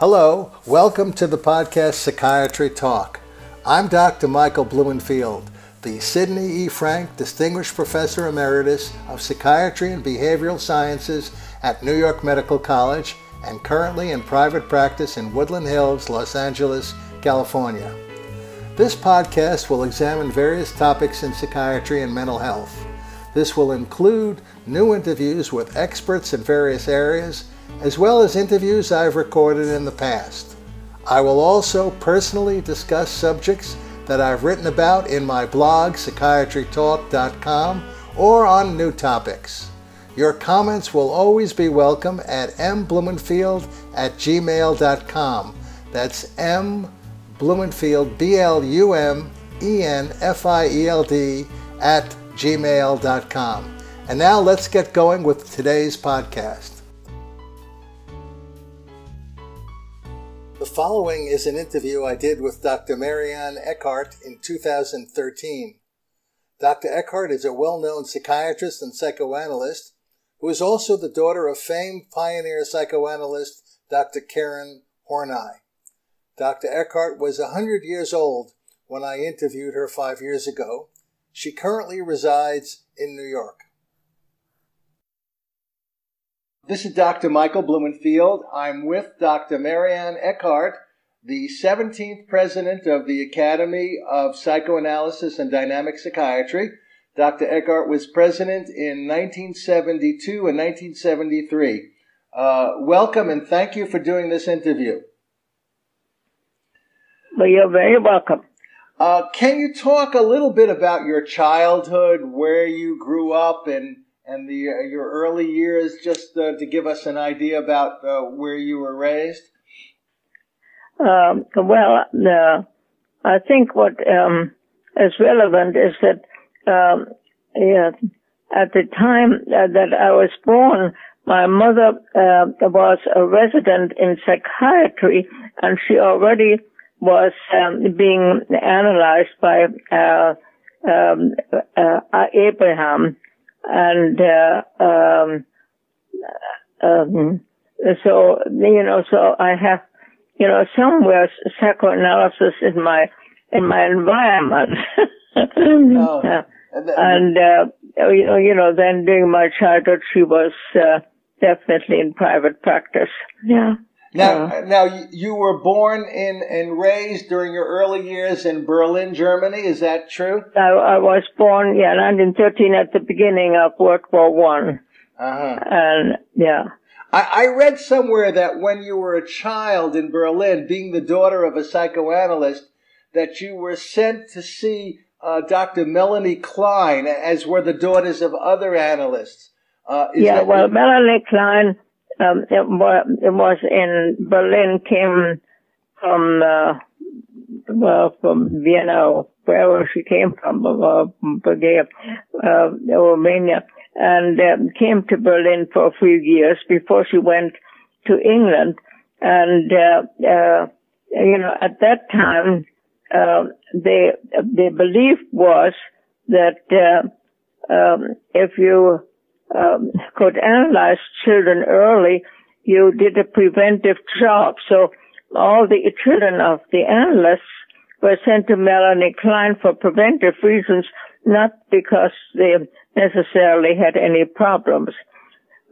Hello, welcome to the podcast Psychiatry Talk. I'm Dr. Michael Blumenfield, the Sidney E. Frank Distinguished Professor Emeritus of Psychiatry and Behavioral Sciences at New York Medical College and currently in private practice in Woodland Hills, Los Angeles, California. This podcast will examine various topics in psychiatry and mental health. This will include new interviews with experts in various areas as well as interviews I've recorded in the past. I will also personally discuss subjects that I've written about in my blog, psychiatrytalk.com, or on new topics. Your comments will always be welcome at mblumenfield at gmail.com. That's M Blumenfield, B L U M E N F I E L D, at gmail.com. And now let's get going with today's podcast. The following is an interview I did with Dr. Marianne Eckardt in 2013. Dr. Eckardt is a well known psychiatrist and psychoanalyst who is also the daughter of famed pioneer psychoanalyst Dr. Karen Horney. Dr. Eckardt was 100 years old when I interviewed her five years ago. She currently resides in New York. This is Dr. Michael Blumenfield. I'm with Dr. Marianne Eckardt, the 17th president of the Academy of Psychoanalysis and Dynamic Psychiatry. Dr. Eckardt was president in 1972 and 1973. Uh, welcome and thank you for doing this interview. Well, you're very welcome. Uh, can you talk a little bit about your childhood, where you grew up, and and the uh, your early years, just uh, to give us an idea about uh, where you were raised? Um, well, I think what um, is relevant is that um, yeah, at the time uh, that I was born, my mother uh, was a resident in psychiatry, and she already was um, being analyzed by uh, um, Abraham and uh, um, um, so you know, so I have you know somewhere psychoanalysis in my in my environment. oh, and, and uh, you know, you know, then during my childhood, she was uh, definitely in private practice. Yeah. Now, uh, now you were born in and raised during your early years in Berlin, Germany. Is that true? I, I was born, yeah, 1913 at the beginning of World War One. Uh-huh. And yeah. I, I read somewhere that when you were a child in Berlin, being the daughter of a psychoanalyst, that you were sent to see uh, Dr. Melanie Klein, as were the daughters of other analysts. Uh, yeah, well, Melanie Klein um, it, was, it was in Berlin, came from, uh, well, from Vienna, wherever she came from, uh, Bulgaria, uh, Romania, and um, came to Berlin for a few years before she went to England. And, uh, uh, you know, at that time, uh, the, the belief was that, uh, um, if you um, could analyze children early, you did a preventive job. So all the children of the analysts were sent to Melanie Klein for preventive reasons, not because they necessarily had any problems.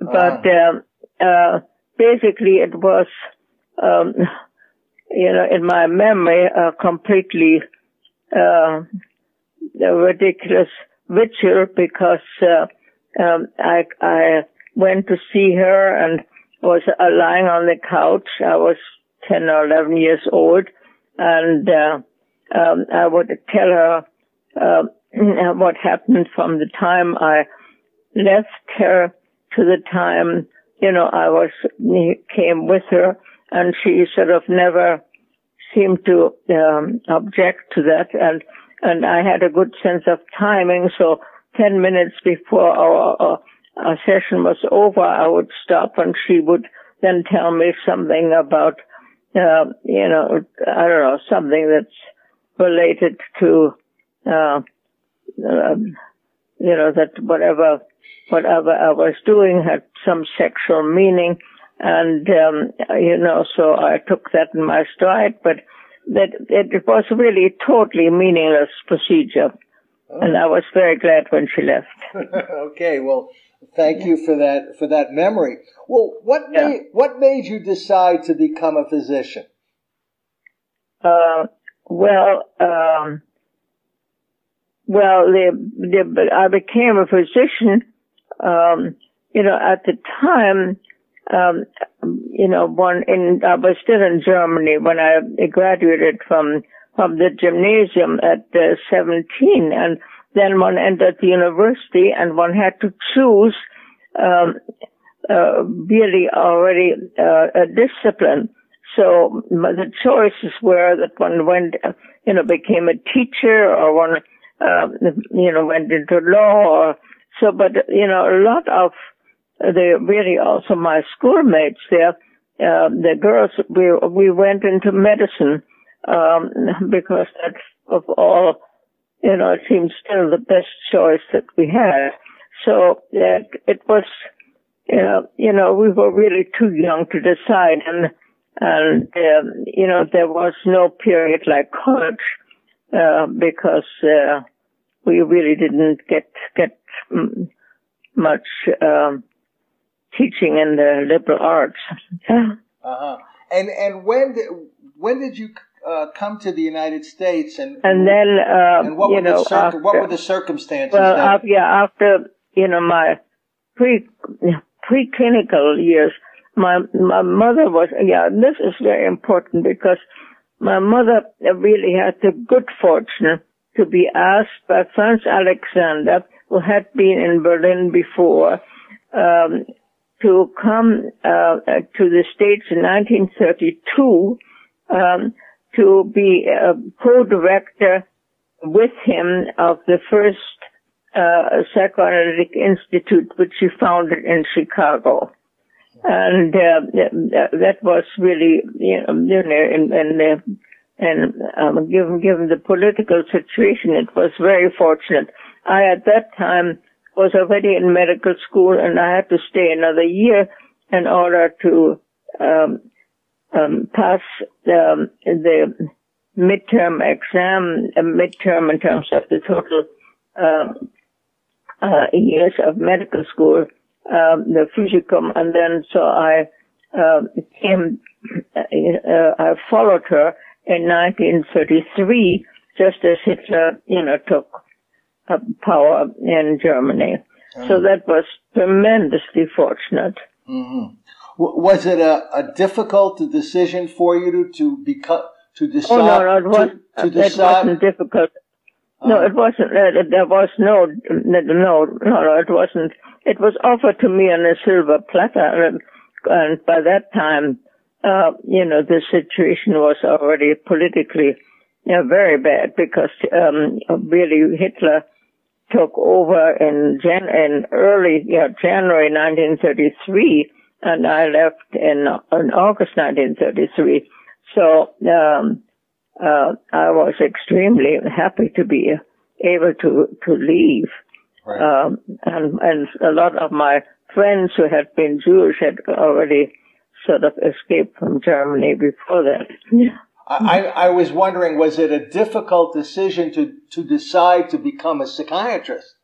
But uh, uh, basically, it was, um, you know, in my memory, a completely uh, ridiculous ritual because uh, um, I, I went to see her and was uh, lying on the couch. I was 10 or 11 years old. And, uh, um, I would tell her, uh, what happened from the time I left her to the time, you know, I was, came with her. And she sort of never seemed to, um, object to that. And, and I had a good sense of timing, so 10 minutes before our, our, our session was over, I would stop and she would then tell me something about, uh, you know, I don't know, something that's related to, uh, uh, you know, that whatever, whatever I was doing had some sexual meaning. and um, you know, so I took that in my stride, but that it was really a totally meaningless procedure. And I was very glad when she left. okay, well, thank you for that for that memory. Well, what yeah. made what made you decide to become a physician? Uh, well, um, well, the, the, I became a physician. Um, you know, at the time, um, you know, one in I was still in Germany when I graduated from from the gymnasium at uh, 17, and then one entered the university, and one had to choose um, uh, really already uh, a discipline. So the choices were that one went, you know, became a teacher, or one, uh, you know, went into law, or so. But you know, a lot of the really also my schoolmates there, uh, the girls, we, we went into medicine, um, because that's of all, you know, it seems still the best choice that we had. So it, it was, you know, you know, we were really too young to decide and, and, um, you know, there was no period like college, uh, because, uh, we really didn't get, get much, um, teaching in the liberal arts. uh-huh. And and when did when did you uh, come to the United States and and then uh, and what you were know the after, what were the circumstances? Well, after, yeah, after you know my pre preclinical years, my my mother was yeah. This is very important because my mother really had the good fortune to be asked by Franz Alexander, who had been in Berlin before, um, to come uh, to the States in 1932 um, to be a co-director with him of the first uh, psychoanalytic institute, which he founded in Chicago. And uh, that was really, you know, and, and, and um, given given the political situation, it was very fortunate. I at that time was already in medical school and I had to stay another year in order to um, um, pass the, the midterm exam, uh, midterm in terms of the total um, uh, years of medical school, um, the Physikum, and then so I uh, came, uh, I followed her in 1933, just as Hitler, you know, took power in Germany. Mm. So that was tremendously fortunate. Mm-hmm. Was it a, a difficult decision for you to, to become to decide? Oh no, no, it, was, to, to it wasn't difficult. No, uh-huh. it wasn't. Uh, there was no, no, no, no, it wasn't. It was offered to me on a silver platter, and, and by that time, uh, you know, the situation was already politically you know, very bad because um, really Hitler took over in Jan- in early yeah, January 1933, and I left in, in August 1933. So um, uh, I was extremely happy to be able to to leave, right. um, and and a lot of my friends who had been Jewish had already sort of escaped from Germany before that. Yeah. I, I was wondering, was it a difficult decision to, to decide to become a psychiatrist?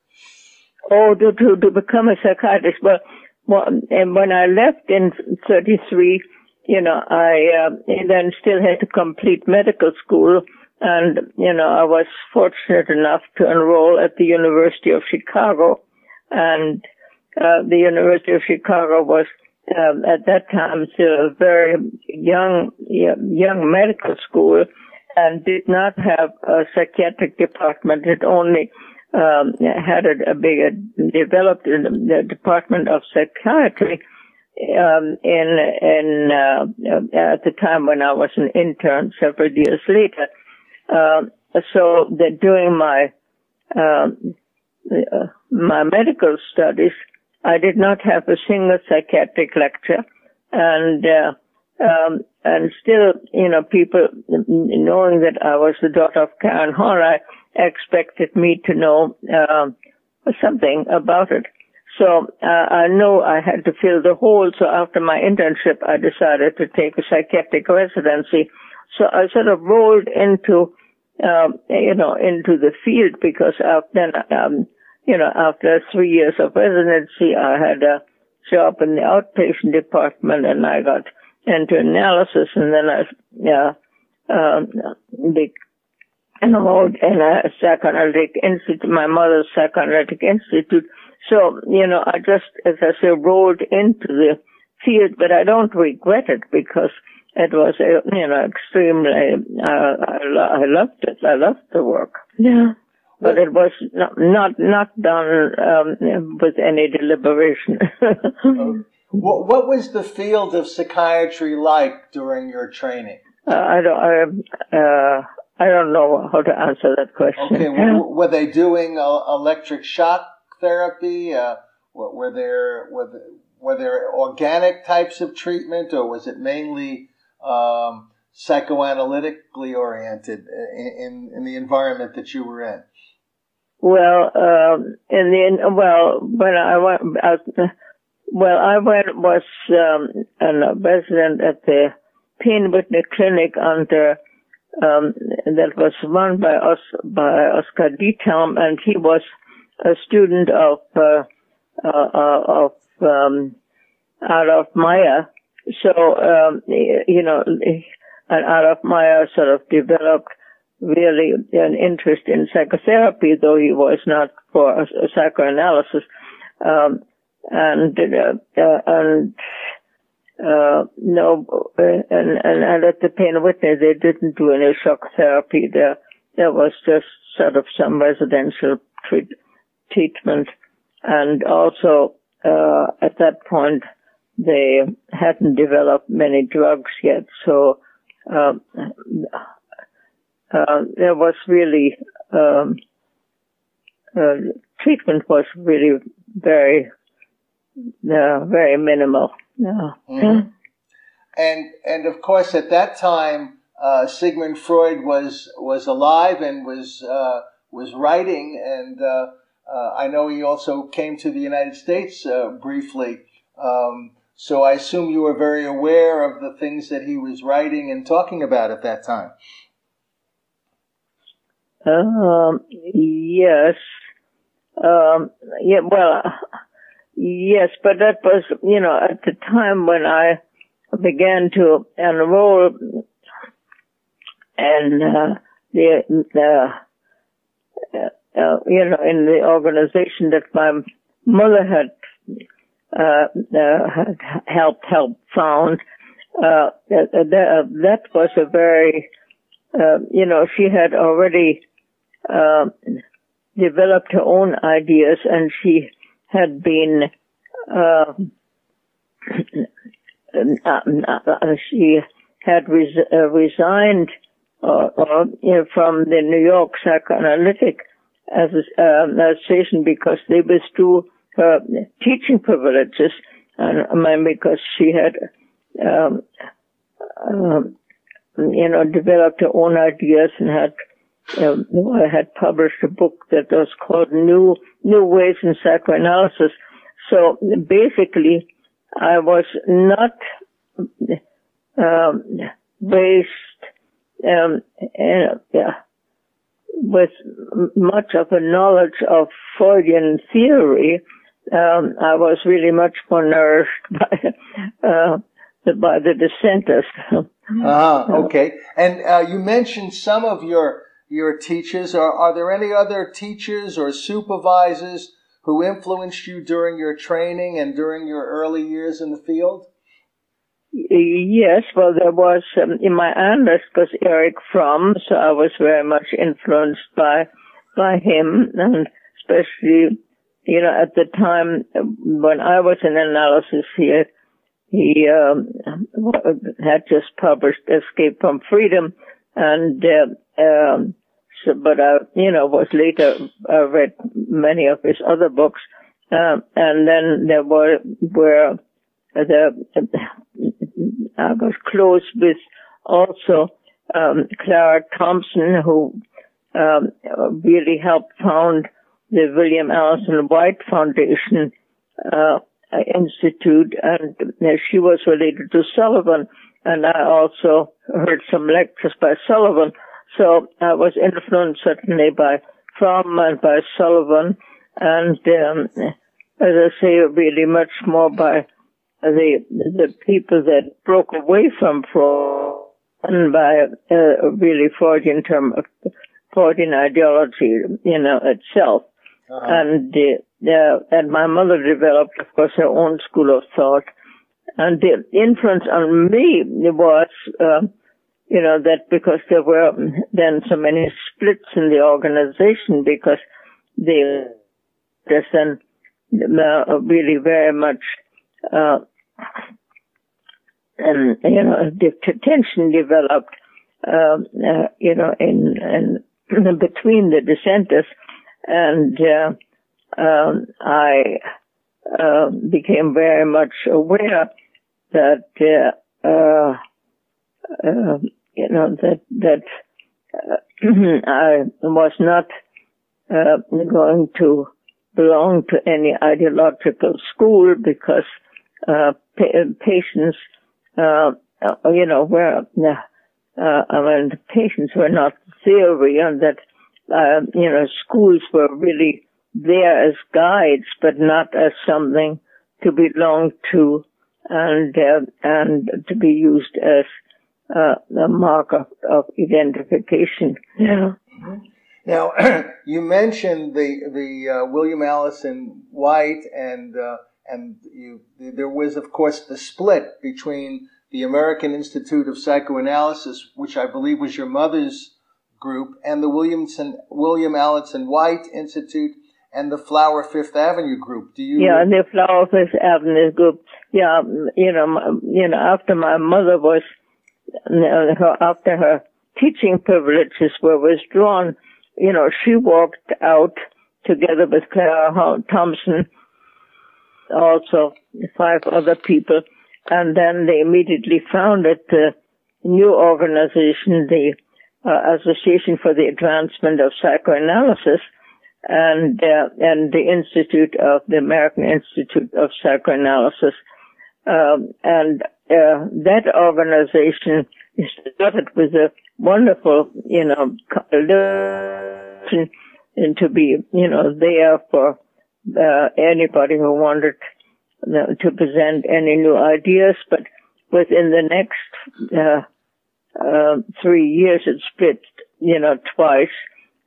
Oh, to, to, to become a psychiatrist. Well, well, and when I left in 33, you know, I uh, then still had to complete medical school. And, you know, I was fortunate enough to enroll at the University of Chicago. And uh, the University of Chicago was um, at that time still a very young young medical school and did not have a psychiatric department. It only um, had a, a big developed in the department of psychiatry um, in in uh, at the time when I was an intern several years later. Uh, so that during my um, uh, my medical studies, I did not have a single psychiatric lecture, and uh, um, and still, you know, people knowing that I was the daughter of Karen Horney expected me to know uh, something about it. So uh, I knew I had to fill the hole. So after my internship, I decided to take a psychiatric residency. So I sort of rolled into, um, you know, into the field because then, um, you know, after three years of residency, I had a job in the outpatient department and I got into analysis and then I, yeah, um, the, enrolled in a psychoanalytic institute, my mother's psychoanalytic institute. So, you know, I just, as I say, rolled into the field, but I don't regret it because it was, you know, extremely, uh, I, I loved it. I loved the work. Yeah. But it was not, not, not done, um, with any deliberation. what, what was the field of psychiatry like during your training? Uh, I don't, I, uh, I don't know how to answer that question. Okay, were, they doing uh, electric shock therapy? Uh, were there were there, were there organic types of treatment, or was it mainly um, psychoanalytically oriented in, in, in the environment that you were in? Well, um, in the well, when I went, uh, well, I went was um, a resident at the Payne Whitney Clinic under um, that was run by us by Oscar Diethelm, and he was a student of uh, uh, uh of um, Adolf Meyer. So um, you know, and Adolf Meyer sort of developed really an interest in psychotherapy, though he was not for psychoanalysis. Um, and uh, uh, and uh, no, uh, and, and, and at the Payne Whitney, they didn't do any shock therapy. There, there was just sort of some residential treat, treatment. And also, uh, at that point, they hadn't developed many drugs yet. So, um, uh, there was really, um, uh, treatment was really very, uh, very minimal. Yeah. Mm-hmm. And and of course, at that time, uh, Sigmund Freud was was alive and was uh, was writing, and uh, uh I know he also came to the United States uh, briefly. Um, so I assume you were very aware of the things that he was writing and talking about at that time. Um, yes. Um, yeah. Well Yes, but that was, you know, at the time when I began to enroll and uh, the, the uh, uh, you know, in the organization that my mother had uh, uh, had helped help found. Uh, that, that was a very, you know, she had already developed her own ideas, and she had been uh, she had res- uh, resigned uh, uh, from the New York Psychoanalytic Association because they withdrew her teaching privileges, and because she had, um, um, you know, developed her own ideas and had um, I had published a book that was called New New Ways in Psychoanalysis. So basically, I was not um, based um, in, yeah, with much of a knowledge of Freudian theory. Um, I was really much more nourished by uh, by the dissenters. Ah, okay. And uh, you mentioned some of your your teachers? Are, there any other teachers or supervisors who influenced you during your training and during your early years in the field? Yes, well, there was um, in my analyst was Erich Fromm, so I was very much influenced by by him, and especially, you know, at the time when I was in analysis here, he um, had just published Escape from Freedom, and uh, um, but I, you know, was later I read many of his other books, um, and then there were were the I was close with also um, Clara Thompson, who um, really helped found the William Alanson White Foundation uh, Institute, and she was related to Sullivan, and I also heard some lectures by Sullivan. So I was influenced certainly by Fromm and by Sullivan, and um, as I say, really much more by the the people that broke away from Freud and by uh, really Freudian term, Freudian ideology, you know, itself. Uh-huh. And uh, and my mother developed, of course, her own school of thought, and the influence on me was, uh, you know, that because there were then so many splits in the organization because the there's then uh, really very much uh, and you know the tension developed um, uh, you know in, in between the dissenters and uh, um, I uh, became very much aware that uh, you know that that I was not going to belong to any ideological school because uh, pa- patients, uh, you know, were, uh, I mean, the patients were not theory and that, uh, you know, schools were really there as guides, but not as something to belong to and, uh, and to be used as, uh, a mark of, of identification. Yeah. Mm-hmm. Now, you mentioned the the uh, William Alanson White, and uh, and you, there was, of course, the split between the American Institute of Psychoanalysis, which I believe was your mother's group, and the Williamson William Alanson White Institute, and the Flower Fifth Avenue group. Do you? Yeah, the Flower Fifth Avenue group. Yeah, you know, you know, after my mother was, after her teaching privileges were withdrawn you know, she walked out together with Clara Thompson, also five other people, and then they immediately founded the new organization, the uh, Association for the Advancement of Psychoanalysis, and uh, and the Institute of the American Institute of Psychoanalysis, um, and uh, that organization started with a wonderful, you know, and to be, you know, there for uh, anybody who wanted to present any new ideas. But within the next uh, uh, three years, it split, you know, twice.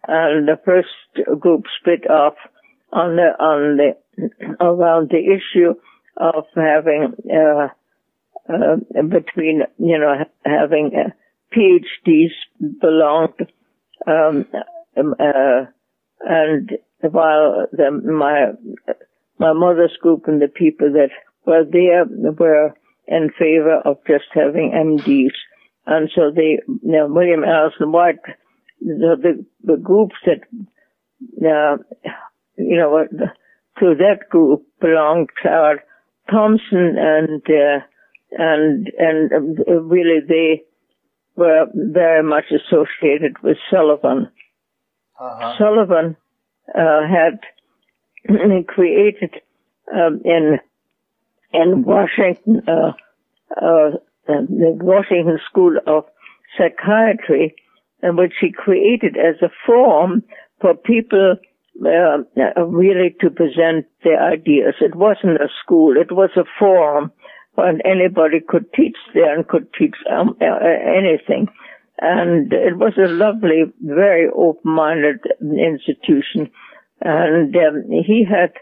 And the first group split off on the on the around the issue of having uh, uh, between you know having uh, PhDs belonged um, um, uh, and while the, my my mother's group and the people that were there were in favor of just having MDs, and so they you know, William Alanson White the, the, the groups that uh, you know to that group belonged Clara Thompson and uh, and and uh, really they were very much associated with Sullivan. Uh-huh. Sullivan uh, had created um, in in Washington uh, uh, the Washington School of Psychiatry, in which he created as a forum for people uh, really to present their ideas. It wasn't a school; it was a forum and anybody could teach there and could teach um, anything. And it was a lovely, very open-minded institution. And um, he had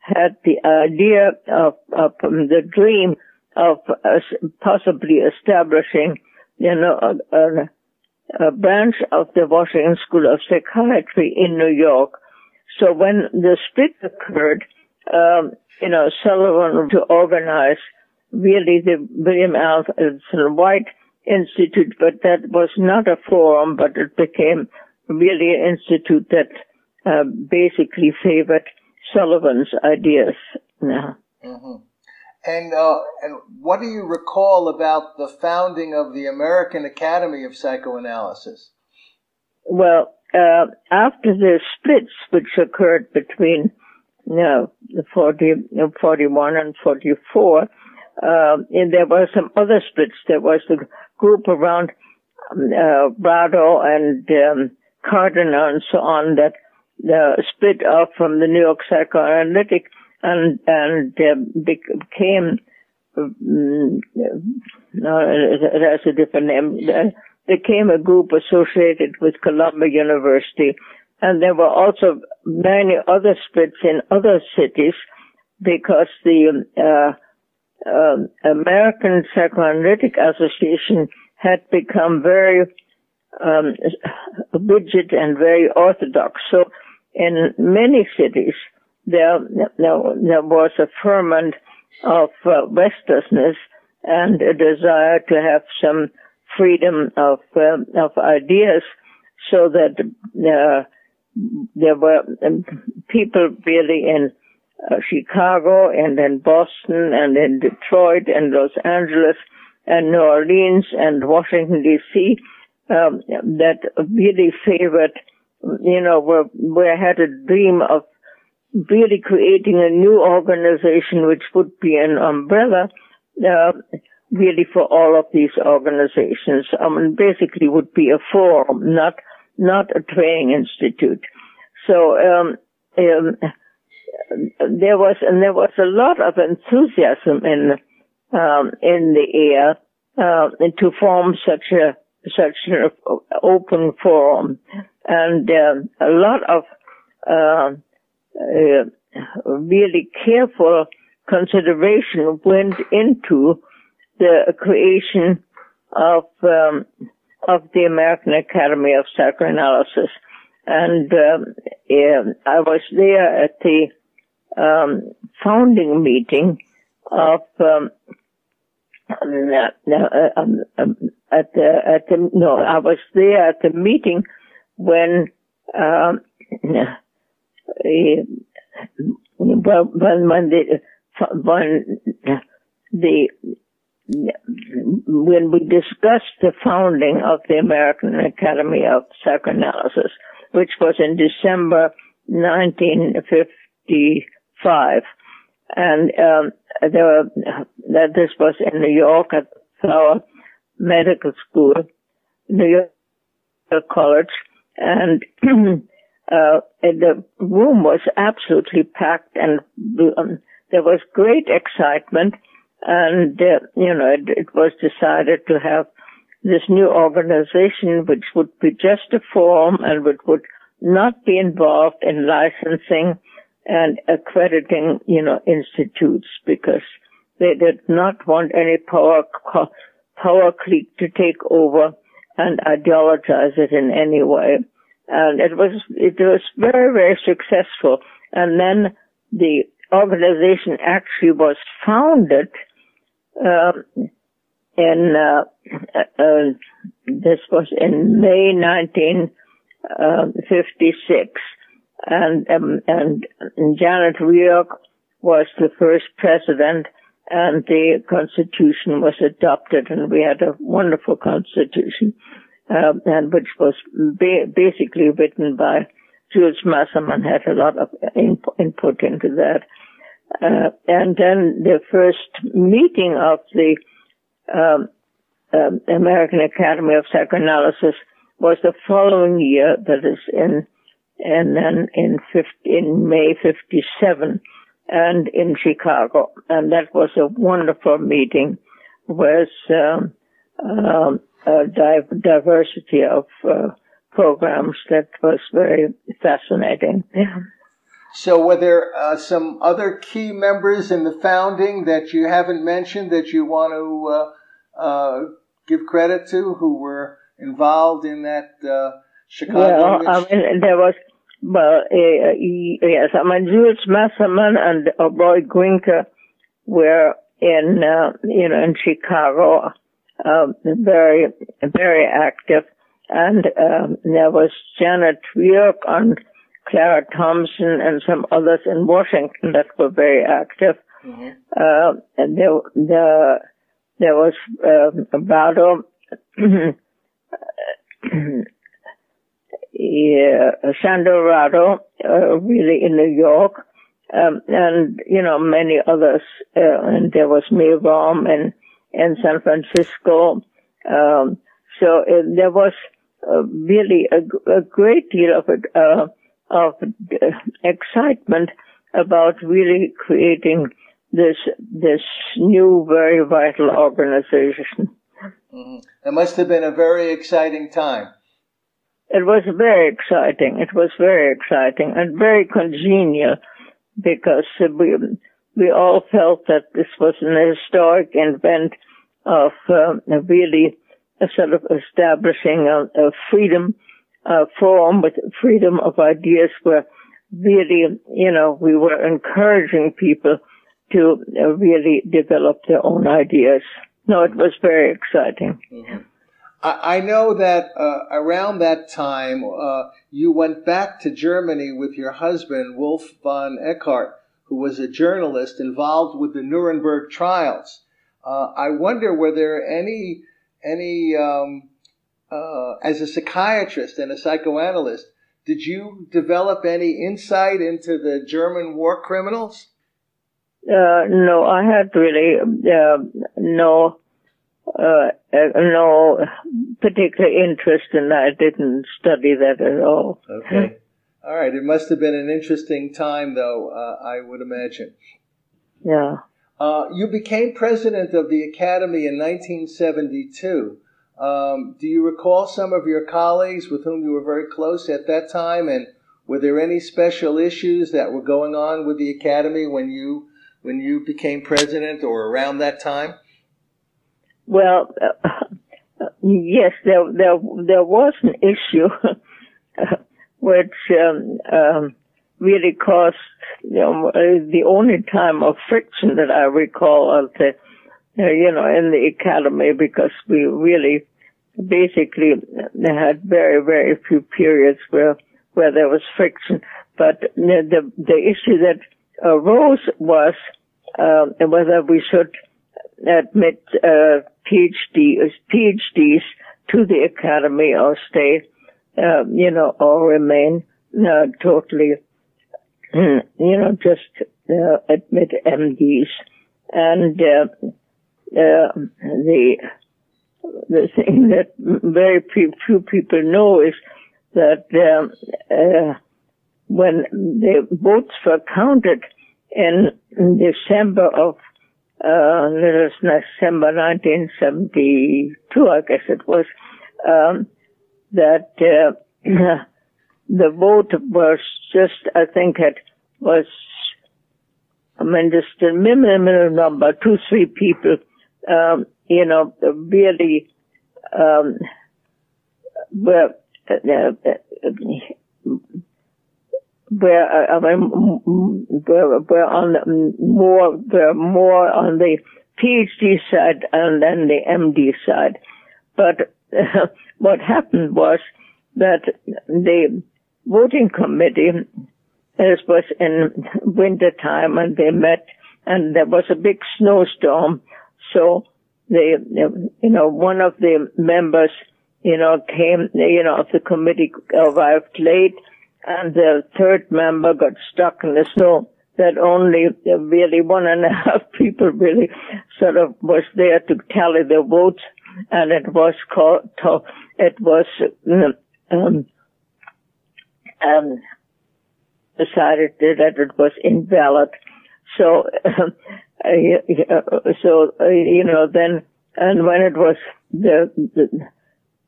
had the idea of, of um, the dream of uh, possibly establishing, you know, a, a, a branch of the Washington School of Psychiatry in New York. So when the split occurred, um, you know, Sullivan to organize really the William Alanson White Institute, but that was not a forum, but it became really an institute that uh, basically favored Sullivan's ideas. Yeah. Mm-hmm. And uh, and what do you recall about the founding of the American Academy of Psychoanalysis? Well, uh, after the splits which occurred between no, 40, 41 and 44. Uh, and there were some other splits. There was the group around um, uh, Brado and um, Kardiner and so on that uh, split off from the New York Psychoanalytic and and uh, became um, has a different name. Became a group associated with Columbia University, and there were also many other splits in other cities because the uh, uh, American Psychoanalytic Association had become very um, rigid and very orthodox. So in many cities, there, there, there was a ferment of uh, restlessness and a desire to have some freedom of uh, of ideas, so that uh, there were um, people really in uh, Chicago and in Boston and in Detroit and Los Angeles and New Orleans and Washington D.C. Um, that really favored, you know, were, were had a dream of really creating a new organization which would be an umbrella uh, really for all of these organizations. I mean, basically would be a forum, not not a training institute. So um, um, there was and there was a lot of enthusiasm in um, in the air uh, to form such a such an open forum, and uh, a lot of uh, uh, really careful consideration went into the creation of um, of the American Academy of Psychoanalysis, and um, I was there at the um, founding meeting of um, uh, um, um, at the at the no, I was there at the meeting when um, when when the when the when we discussed the founding of the American Academy of Psychoanalysis, which was in December 1955, and um, there that this was in New York at Flower Medical School, New York College, and uh, the room was absolutely packed, and um, there was great excitement and, uh, you know, it, it was decided to have this new organization, which would be just a forum and which would not be involved in licensing and accrediting, you know, institutes because they did not want any power, power clique to take over and ideologize it in any way. And it was, it was very, very successful. And then the organization actually was founded um, in uh, uh, this was in May 1956, and um, and Janet Rioch was the first president, and the Constitution was adopted, and we had a wonderful Constitution, uh, and which was ba- basically written by Jules Masserman had a lot of input into that. Uh, and then the first meeting of the um, um, American Academy of Psychoanalysis was the following year, that is in, and then in 50, in May 57, and in Chicago. And that was a wonderful meeting with um, um, a diversity of uh, programs that was very fascinating. Yeah. So, were there uh, some other key members in the founding that you haven't mentioned that you want to uh, uh, give credit to who were involved in that uh, Chicago? Well, I mean, there was, well, uh, yes, I mean, Jules Masserman and Roy Grinker were in, uh, you know, in Chicago, very, very active. And um, there was Janet Rioch and Clara Thompson and some others in Washington that were very active. Mm-hmm. Uh, and there, the, there was um, Brado, yeah, Sandor Rado, uh, really in New York, um, and you know many others. Uh, and there was Mayrom in in San Francisco. Um, so uh, there was uh, really a, a, great deal of it, uh, of excitement about really creating this this new very vital organization. Mm-hmm. It must have been a very exciting time. It was very exciting. It was very exciting and very congenial because we we all felt that this was an historic event of uh, really a sort of establishing a, a freedom uh, forum with freedom of ideas where really, you know, we were encouraging people to uh, really develop their own ideas. No, it was very exciting. Mm-hmm. I, know that uh, around that time uh, you went back to Germany with your husband, Wolf von Eckardt, who was a journalist involved with the Nuremberg trials. Uh, I wonder were there any any um, uh, as a psychiatrist and a psychoanalyst, did you develop any insight into the German war criminals? Uh, no, I had really uh, no uh, uh, no particular interest in that. I didn't study that at all. Okay. All right. It must have been an interesting time, though, uh, I would imagine. Yeah. Uh, you became president of the Academy in 1972. Um, do you recall some of your colleagues with whom you were very close at that time? And were there any special issues that were going on with the Academy when you when you became president or around that time? Well, uh, yes, there there there was an issue which um, um, really caused you know the only time of friction that I recall of the you know in the academy because we really basically had very very few periods where where there was friction, but the the issue that arose was uh, whether we should admit uh, PhD, PhDs to the academy or stay, uh, you know, or remain uh, totally, you know, just uh, admit MDs. And uh, the the thing that very few people know is that um, uh, when the votes were counted in December of uh, December 1972, I guess it was, um, that uh, the vote was just, I think it was, I mean, just a minimal number, two, three people, um, you know, really, um, were, uh, uh I mean, were, were on more were more on the PhD side and then the MD side. But uh, what happened was that the voting committee, this was in winter time, and they met, and there was a big snowstorm. So you know one of the members you know came you know of the committee arrived late and the third member got stuck in the snow that only really one and a half people really sort of was there to tally the votes. And it was called it was um, um, decided that it was invalid. So uh, so uh, you know then and when it was the, the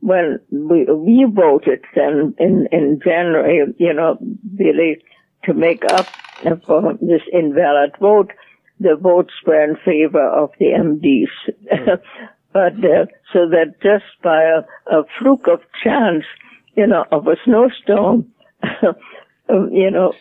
when we, we voted then in, in January, you know, really to make up for this invalid vote, the votes were in favor of the MDs. but uh, so that just by a, a, fluke of chance, you know, of a snowstorm, you know,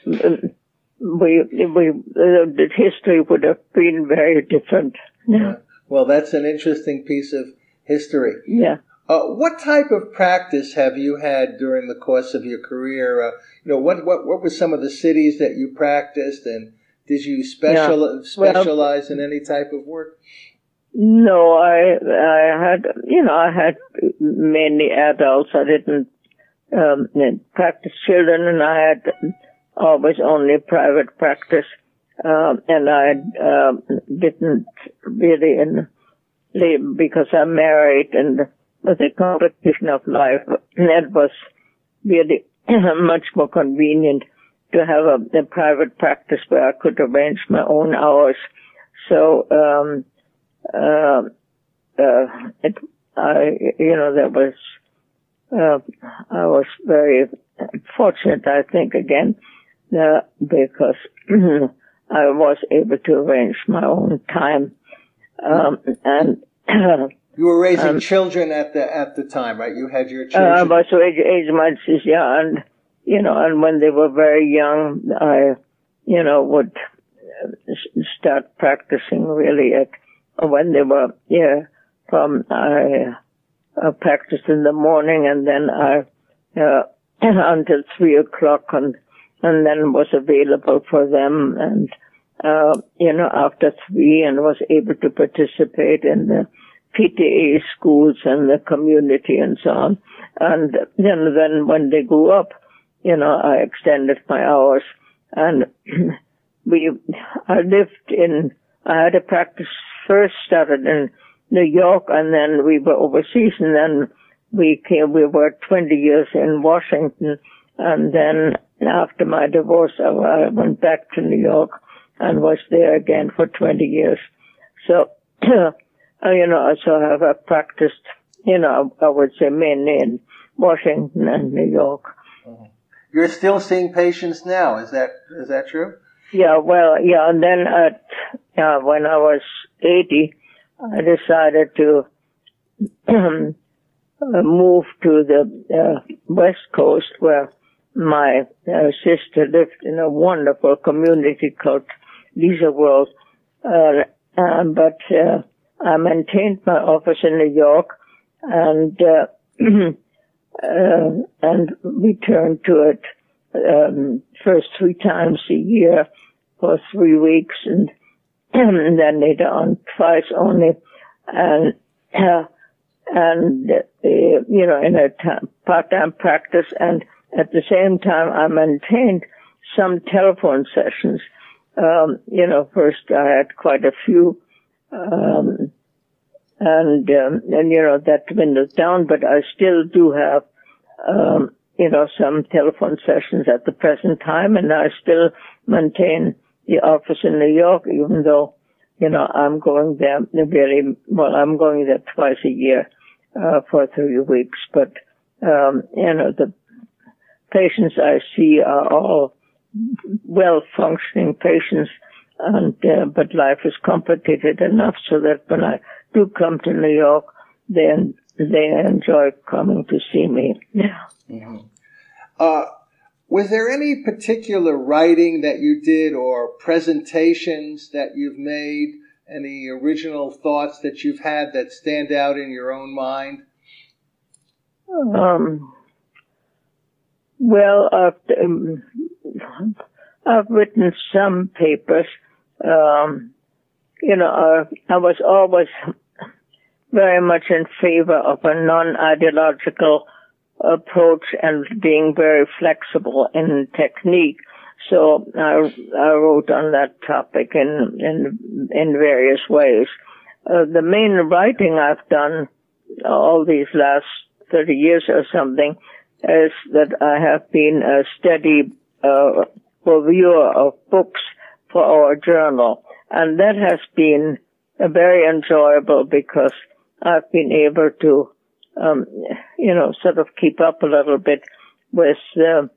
we we uh, the history would have been very different. Yeah. Well, that's an interesting piece of history. Yeah. Uh, what type of practice have you had during the course of your career? Uh, you know, what, what what were some of the cities that you practiced, and did you special yeah. specialize well, in any type of work? No, I I had you know I had mainly adults. I didn't um, practice children, and I had always only private practice. uh, and I uh, didn't really in, live because I'm married and the competition of life, that was really much more convenient to have a, a, private practice where I could arrange my own hours. So, um, uh, uh, it, I, you know, that was, uh, I was very fortunate, I think, again, uh, because I was able to arrange my own time. Um, and you were raising um, children at the at the time, right? You had your uh, children. Uh, I was age, age months, yeah, and you know, and when they were very young, I, you know, would start practicing really at when they were yeah from I, I practiced in the morning and then I uh, until three o'clock and and then was available for them. And uh, you know after three and was able to participate in the PTA schools and the community and so on. And then when they grew up you know I extended my hours. And we I lived in I had a practice first started in New York and then we were overseas and then we came, we were 20 years in Washington and then after my divorce I went back to New York and was there again for 20 years. So, you know, so I have practiced, you know, I would say mainly in Washington and New York. Mm-hmm. You're still seeing patients now, is that, is that true? Yeah, well, yeah, and then at, uh, when I was 80, I decided to move to the uh, west coast where my uh, sister lived in a wonderful community called Leisure World. Uh, uh but uh, I maintained my office in New York and uh, and returned to it um, first three times a year for three weeks and and then later on twice only, and and you know in a part-time practice, and at the same time I maintained some telephone sessions. Um, you know, first I had quite a few, um, and um, and you know that dwindled down, but I still do have. Um, you know, some telephone sessions at the present time, and I still maintain the office in New York, even though, you know, I'm going there very well, I'm going there twice a year, uh, for three weeks, but, um, you know, the patients I see are all well functioning patients and, uh, but life is complicated enough so that when I do come to New York, they, they enjoy coming to see me. Yeah. Mm-hmm. Uh, was there any particular writing that you did or presentations that you've made? Any original thoughts that you've had that stand out in your own mind? Um, well, I've, um, I've written some papers. Um, you know, uh, I was always very much in favor of a non-ideological approach and being very flexible in technique. So I, I wrote on that topic in in in various ways. Uh, the main writing I've done all these last thirty years or something is that I have been a steady uh, reviewer of books for our journal, and that has been uh, very enjoyable because I've been able to um, you know, sort of keep up a little bit with uh,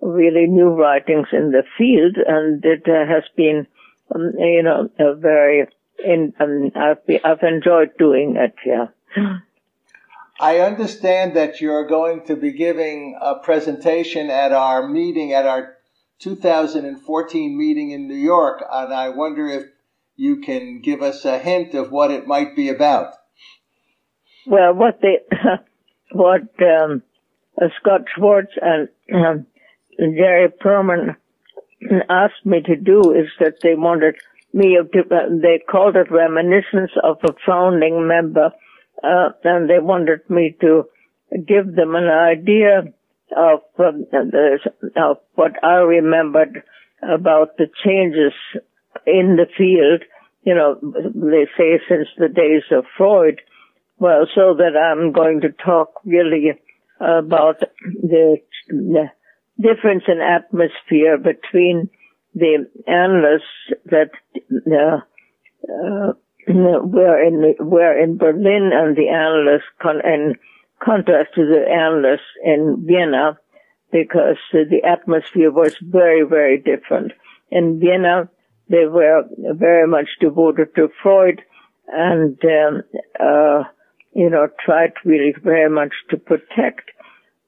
really new writings in the field, and it uh, has been, um, you know, a very. In, um, I've, be, I've enjoyed doing it. Yeah. I understand that you're going to be giving a presentation at our meeting at our 2014 meeting in New York, and I wonder if you can give us a hint of what it might be about. Well, what they, what um, uh, Scott Schwartz and um, Jerry Perlman asked me to do is that they wanted me to, uh, they called it reminiscence of a founding member, uh, and they wanted me to give them an idea of, um, the, of what I remembered about the changes in the field, you know, they say since the days of Freud. Well, so that I'm going to talk really about the, the difference in atmosphere between the analysts that uh, uh, were in were in Berlin and the analysts con- in contrast to the analysts in Vienna because the atmosphere was very very different. In Vienna, they were very much devoted to Freud and um, uh, you know tried really very much to protect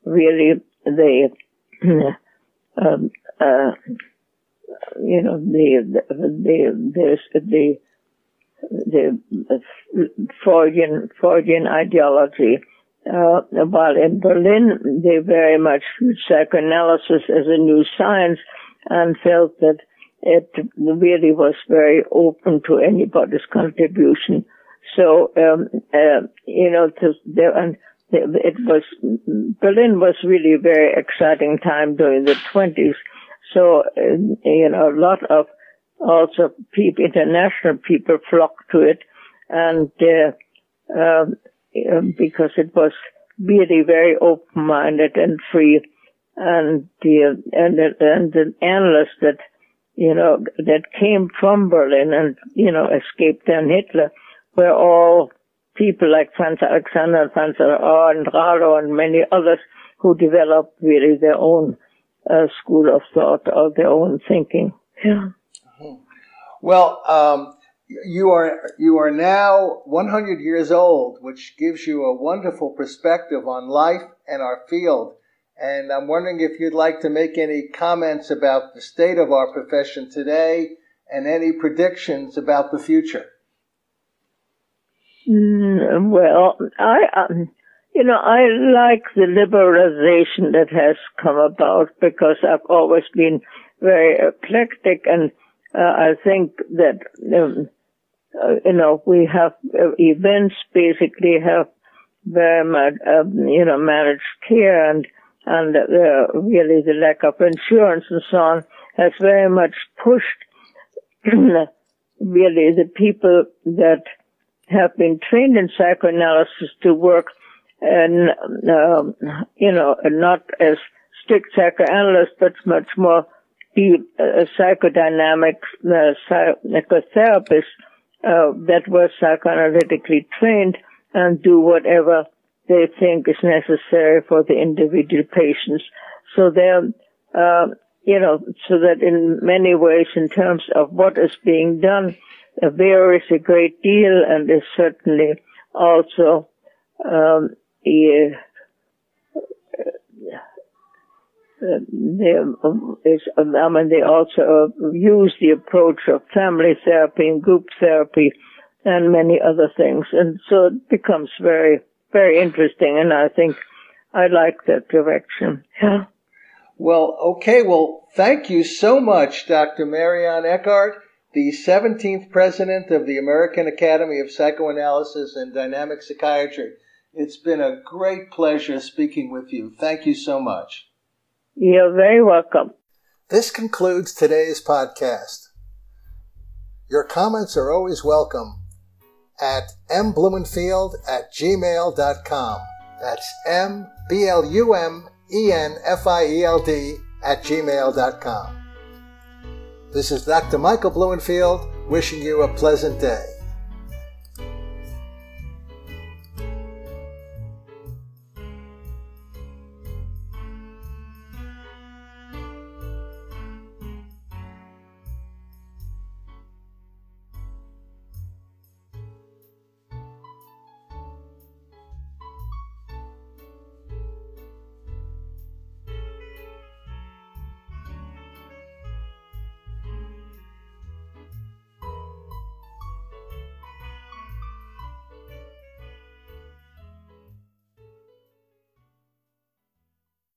really the um, uh, you know the the the the, the, the Freudian Freudian ideology. Uh, while in Berlin, they very much viewed psychoanalysis as a new science and felt that it really was very open to anybody's contribution. So, um, uh, you know, to, there, and it was, Berlin was really a very exciting time during the 20s. So, uh, you know, a lot of also people, international people flocked to it and, uh, um, um, because it was really very open-minded and free and the, and the, and the analysts that, you know, that came from Berlin and, you know, escaped then Hitler were all people like Franz Alexander, Franz and Rado and many others who developed really their own uh, school of thought or their own thinking. Yeah. Well, um, you are you are now 100 years old, which gives you a wonderful perspective on life and our field. And I'm wondering if you'd like to make any comments about the state of our profession today and any predictions about the future. Mm, well, I, um, you know, I like the liberalization that has come about because I've always been very eclectic and uh, I think that, um, uh, you know, we have uh, events basically have very much, um, you know, managed care and, and uh, really the lack of insurance and so on has very much pushed really the people that have been trained in psychoanalysis to work and, um, you know, not as strict psychoanalysts, but much more a psychodynamic uh, psychotherapist uh, that was psychoanalytically trained and do whatever they think is necessary for the individual patients. So they're, uh, you know, so that in many ways, in terms of what is being done, varies a great deal and is certainly also um, yeah, they, I mean, they also use the approach of family therapy and group therapy and many other things. And so it becomes very, very interesting. And I think I like that direction. Yeah. Well, okay. Well, thank you so much, Dr. Marianne Eckardt the 17th president of the American Academy of Psychoanalysis and Dynamic Psychiatry. It's been a great pleasure speaking with you. Thank you so much. You're very welcome. This concludes today's podcast. Your comments are always welcome at mblumenfield at gmail.com. That's M B L U M E N F I E L D at gmail.com. This is Dr. Michael Blumenfield wishing you a pleasant day.